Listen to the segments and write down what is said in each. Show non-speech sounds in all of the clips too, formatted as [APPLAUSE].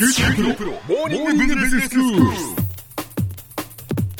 九州大学モーニングビジネススクール。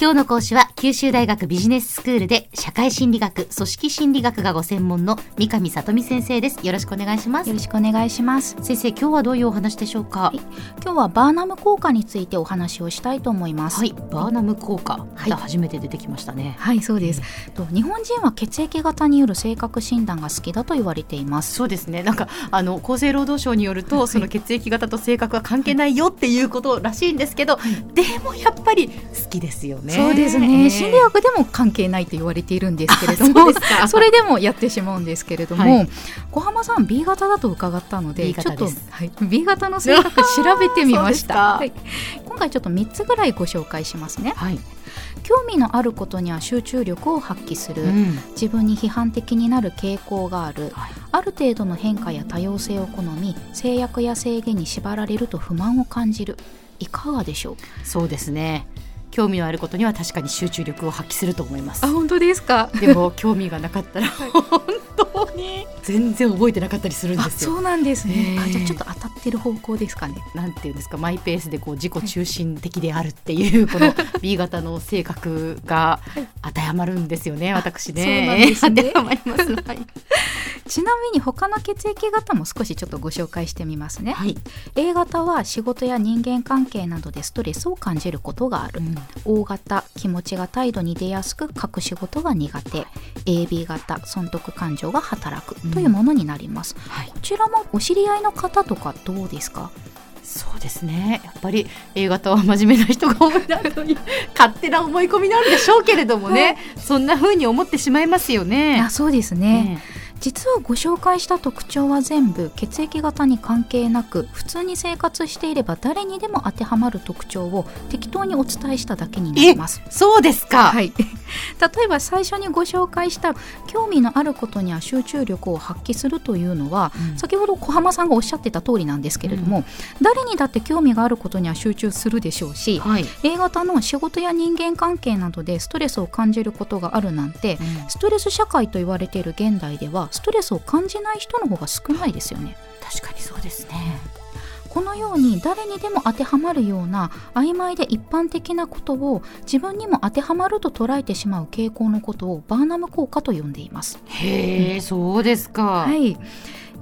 今日の講師は九州大学ビジネススクールで社会心理学、組織心理学がご専門の三上里美先生です。よろしくお願いします。よろしくお願いします。先生、今日はどういうお話でしょうか？はい、今日はバーナム効果についてお話をしたいと思います。はい、バーナム効果、はい、初めて出てきましたね。はい、そうです。と日本人は血液型による性格診断が好きだと言われています。そうですね。なんかあの厚生労働省によると、その血液型と性格は関係ないよっていうことらしいんですけど、でもやっぱり好きですよね。そうですね。心理学でも関係ないと言われているんですけれども [LAUGHS] それでもやってしまうんですけれども、はい、小浜さん B 型だと伺ったのでちょっと、はい、B 型の性格調べてみました、[LAUGHS] はい、今回ちょっと3つぐらいご紹介しますね。はい。興味のあることには集中力を発揮する、うん、自分に批判的になる傾向がある、はい、ある程度の変化や多様性を好み制約や制限に縛られると不満を感じる。いかがでしょう？そうですね興味のあることには確かに集中力を発揮すると思います。あ本当ですか？でも興味がなかったら本当に全然覚えてなかったりするんですよ。そうなんですね、あじゃあちょっと当たってる方向ですかね。なんていうんですか？マイペースでこう自己中心的であるっていうこの [LAUGHS] B 型の性格が当てはまるんですよね私ね。そうなんですね。[LAUGHS] 当てはまります、はいちなみに他の血液型も少しちょっとご紹介してみますね、はい、A 型は仕事や人間関係などでストレスを感じることがある、うん、O 型気持ちが態度に出やすく隠し事が苦手。AB 型損得感情が働く。というものになります、うんはい、こちらもお知り合いの方とかどうですか？そうですね。やっぱり A 型は真面目な人が多いなという勝手な思い込みなんでしょうけれどもね、[LAUGHS] はい、そんな風に思ってしまいますよね。あそうですね、ね実はご紹介した特徴は全部血液型に関係なく普通に生活していれば誰にでも当てはまる特徴を適当にお伝えしただけになります。そうですか、はい、[LAUGHS] 例えば最初にご紹介した興味のあることには集中力を発揮するというのは、うん、先ほど小浜さんがおっしゃってた通りなんですけれども、うん、誰にだって興味があることには集中するでしょうし、はい、A 型の仕事や人間関係などでストレスを感じることがあるなんて、うん、ストレス社会と言われている現代ではストレスを感じない人の方が少ないですよね。確かにそうですね。このように誰にでも当てはまるような曖昧で一般的なことを自分にも当てはまると捉えてしまう傾向のことをバーナム効果と呼んでいます。へえ、うん、そうですか。はい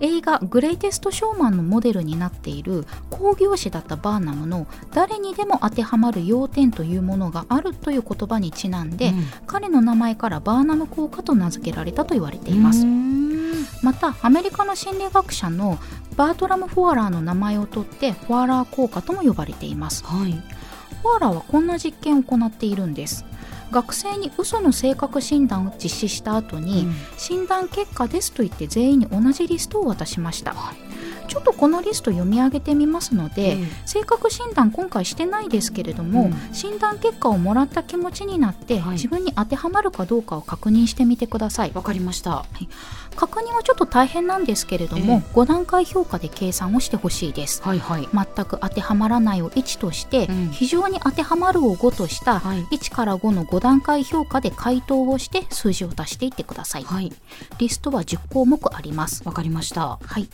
映画「グレイテスト・ショーマン」のモデルになっている工業士だったバーナムの誰にでも当てはまる要点というものがあるという言葉にちなんで、うん、彼の名前からバーナム効果と名付けられたと言われています。またアメリカの心理学者のバートラム・フォアラーの名前を取ってフォアラー効果とも呼ばれています、はい、フォアラーはこんな実験を行っているんです学生に嘘の性格診断を実施した後に、うん、診断結果ですと言って全員に同じリストを渡しました、はいちょっとこのリスト読み上げてみますので、うん、性格診断今回してないですけれども、うん、診断結果をもらった気持ちになって、はい、自分に当てはまるかどうかを確認してみてください。わかりました、はい、確認はちょっと大変なんですけれども、えー、5段階評価で計算をしてほしいです、はいはい、全く当てはまらないを1として、うん、非常に当てはまるを5とした、はい、1から5の5段階評価で回答をして数字を出していってください、はい、リストは10項目あります。わかりました。はい。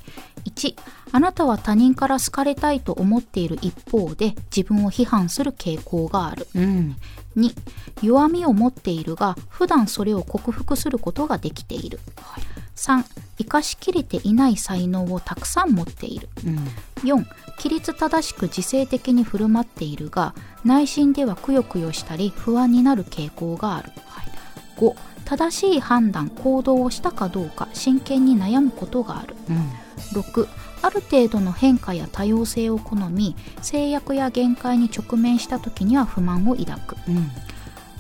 1あなたは他人から好かれたいと思っている一方で自分を批判する傾向がある、うん、2弱みを持っているが普段それを克服することができている、はい、3生かしきれていない才能をたくさん持っている、うん、4規律正しく自制的に振る舞っているが内心ではくよくよしたり不安になる傾向がある、はい、5正しい判断行動をしたかどうか真剣に悩むことがある、うん、6ある程度の変化や多様性を好み制約や限界に直面した時には不満を抱く、うん、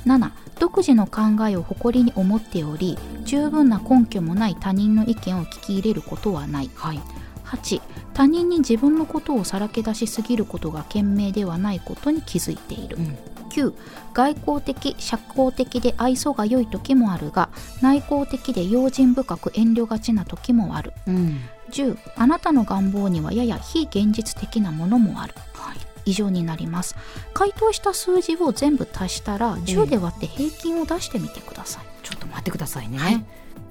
7独自の考えを誇りに思っており十分な根拠もない他人の意見を聞き入れることはない、はい、8他人に自分のことをさらけ出しすぎることが賢明ではないことに気づいている、うん。9外交的社交的で愛想が良い時もあるが内向的で用心深く遠慮がちな時もある、うん、10あなたの願望にはやや非現実的なものもある、はい、以上になります。回答した数字を全部足したら10で割って平均を出してみてください、ちょっと待ってくださいね、はい。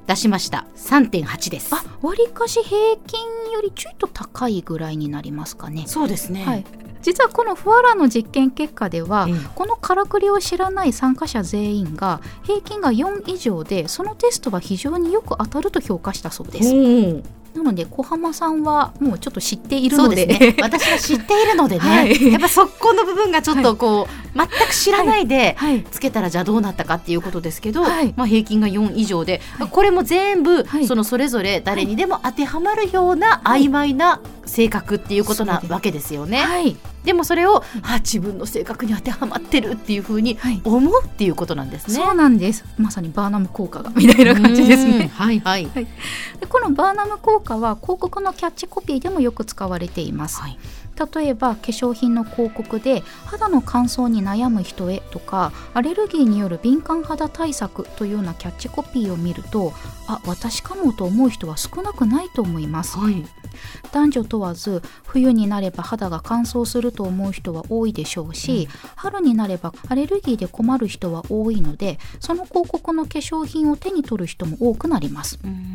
出しました。3.8です。あわりかし平均よりちょっと高いぐらいになりますかね。そうですね、はい、実はこのフワラの実験結果では、ええ。このからくりを知らない参加者全員が平均が4以上でそのテストは非常によく当たると評価したそうです、うんなので小浜さんはもうちょっと知っているのでね。私は知っているのでね、[LAUGHS] はい。やっぱそこの部分がちょっとこう、全く知らないで、はい。つけたらじゃあどうなったかっていうことですけど、はい。まあ、平均が4以上で、はい。これも全部、はい。そのそれぞれ誰にでも当てはまるような曖昧な性格っていうことなわけですよね。はい。でもそれを、あ自分の性格に当てはまってるっていうふうにはい。思うっていうことなんですね。そうなんです。まさにバーナム効果がみたいな感じですうんねはい。はい。でこのバーナム効果は広告のキャッチコピーでもよく使われています、はい例えば化粧品の広告で肌の乾燥に悩む人へとかアレルギーによる敏感肌対策というようなキャッチコピーを見るとあ私かもと思う人は少なくないと思います。はい。男女問わず冬になれば肌が乾燥すると思う人は多いでしょうし、春になればアレルギーで困る人は多いのでその広告の化粧品を手に取る人も多くなります。うん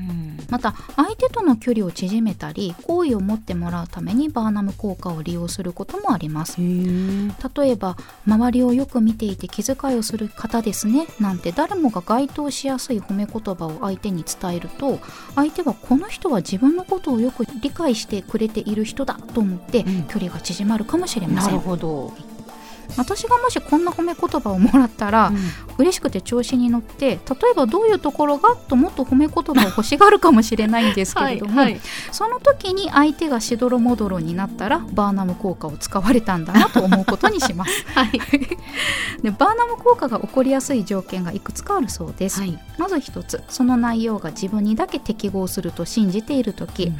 また相手との距離を縮めたり好意を持ってもらうためにバーナム効果を利用することもあります。例えば周りをよく見ていて気遣いをする方ですねなんて誰もが該当しやすい褒め言葉を相手に伝えると相手はこの人は自分のことをよく理解してくれている人だと思ってうん。距離が縮まるかもしれません。ほど。私がもしこんな褒め言葉をもらったら、嬉しくて調子に乗って例えばどういうところがともっと褒め言葉を欲しがるかもしれないんですけれども、はいはい。その時に相手がしどろもどろになったらバーナム効果を使われたんだなと思うことにします。[LAUGHS] はい。[LAUGHS] でバーナム効果が起こりやすい条件がいくつかあるそうです、はい。まず一つその内容が自分にだけ適合すると信じている時、うん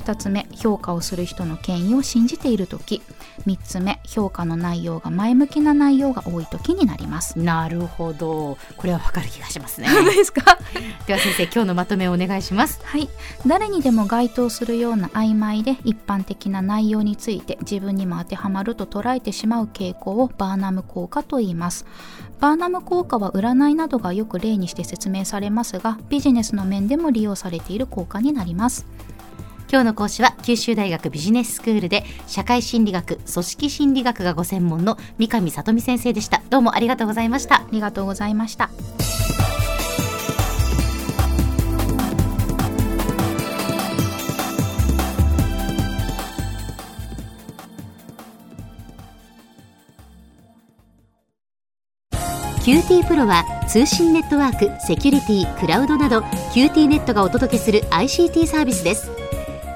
2つ目評価をする人の権威を信じている時3つ目評価の内容が前向きな内容が多い時になりますなるほど。これはわかる気がしますね。[LAUGHS] ですか？[LAUGHS] では先生、今日のまとめをお願いします。はい誰にでも該当するような曖昧で一般的な内容について自分にも当てはまると捉えてしまう傾向をバーナム効果と言いますバーナム効果は占いなどがよく例にして説明されますがビジネスの面でも利用されている効果になります今日の講師は九州大学ビジネススクールで社会心理学、組織心理学がご専門の三上里美先生でした。どうもありがとうございましたあ。りがとうございました QTPro は通信ネットワーク、セキュリティ、クラウドなど QT ネットがお届けする ICT サービスです。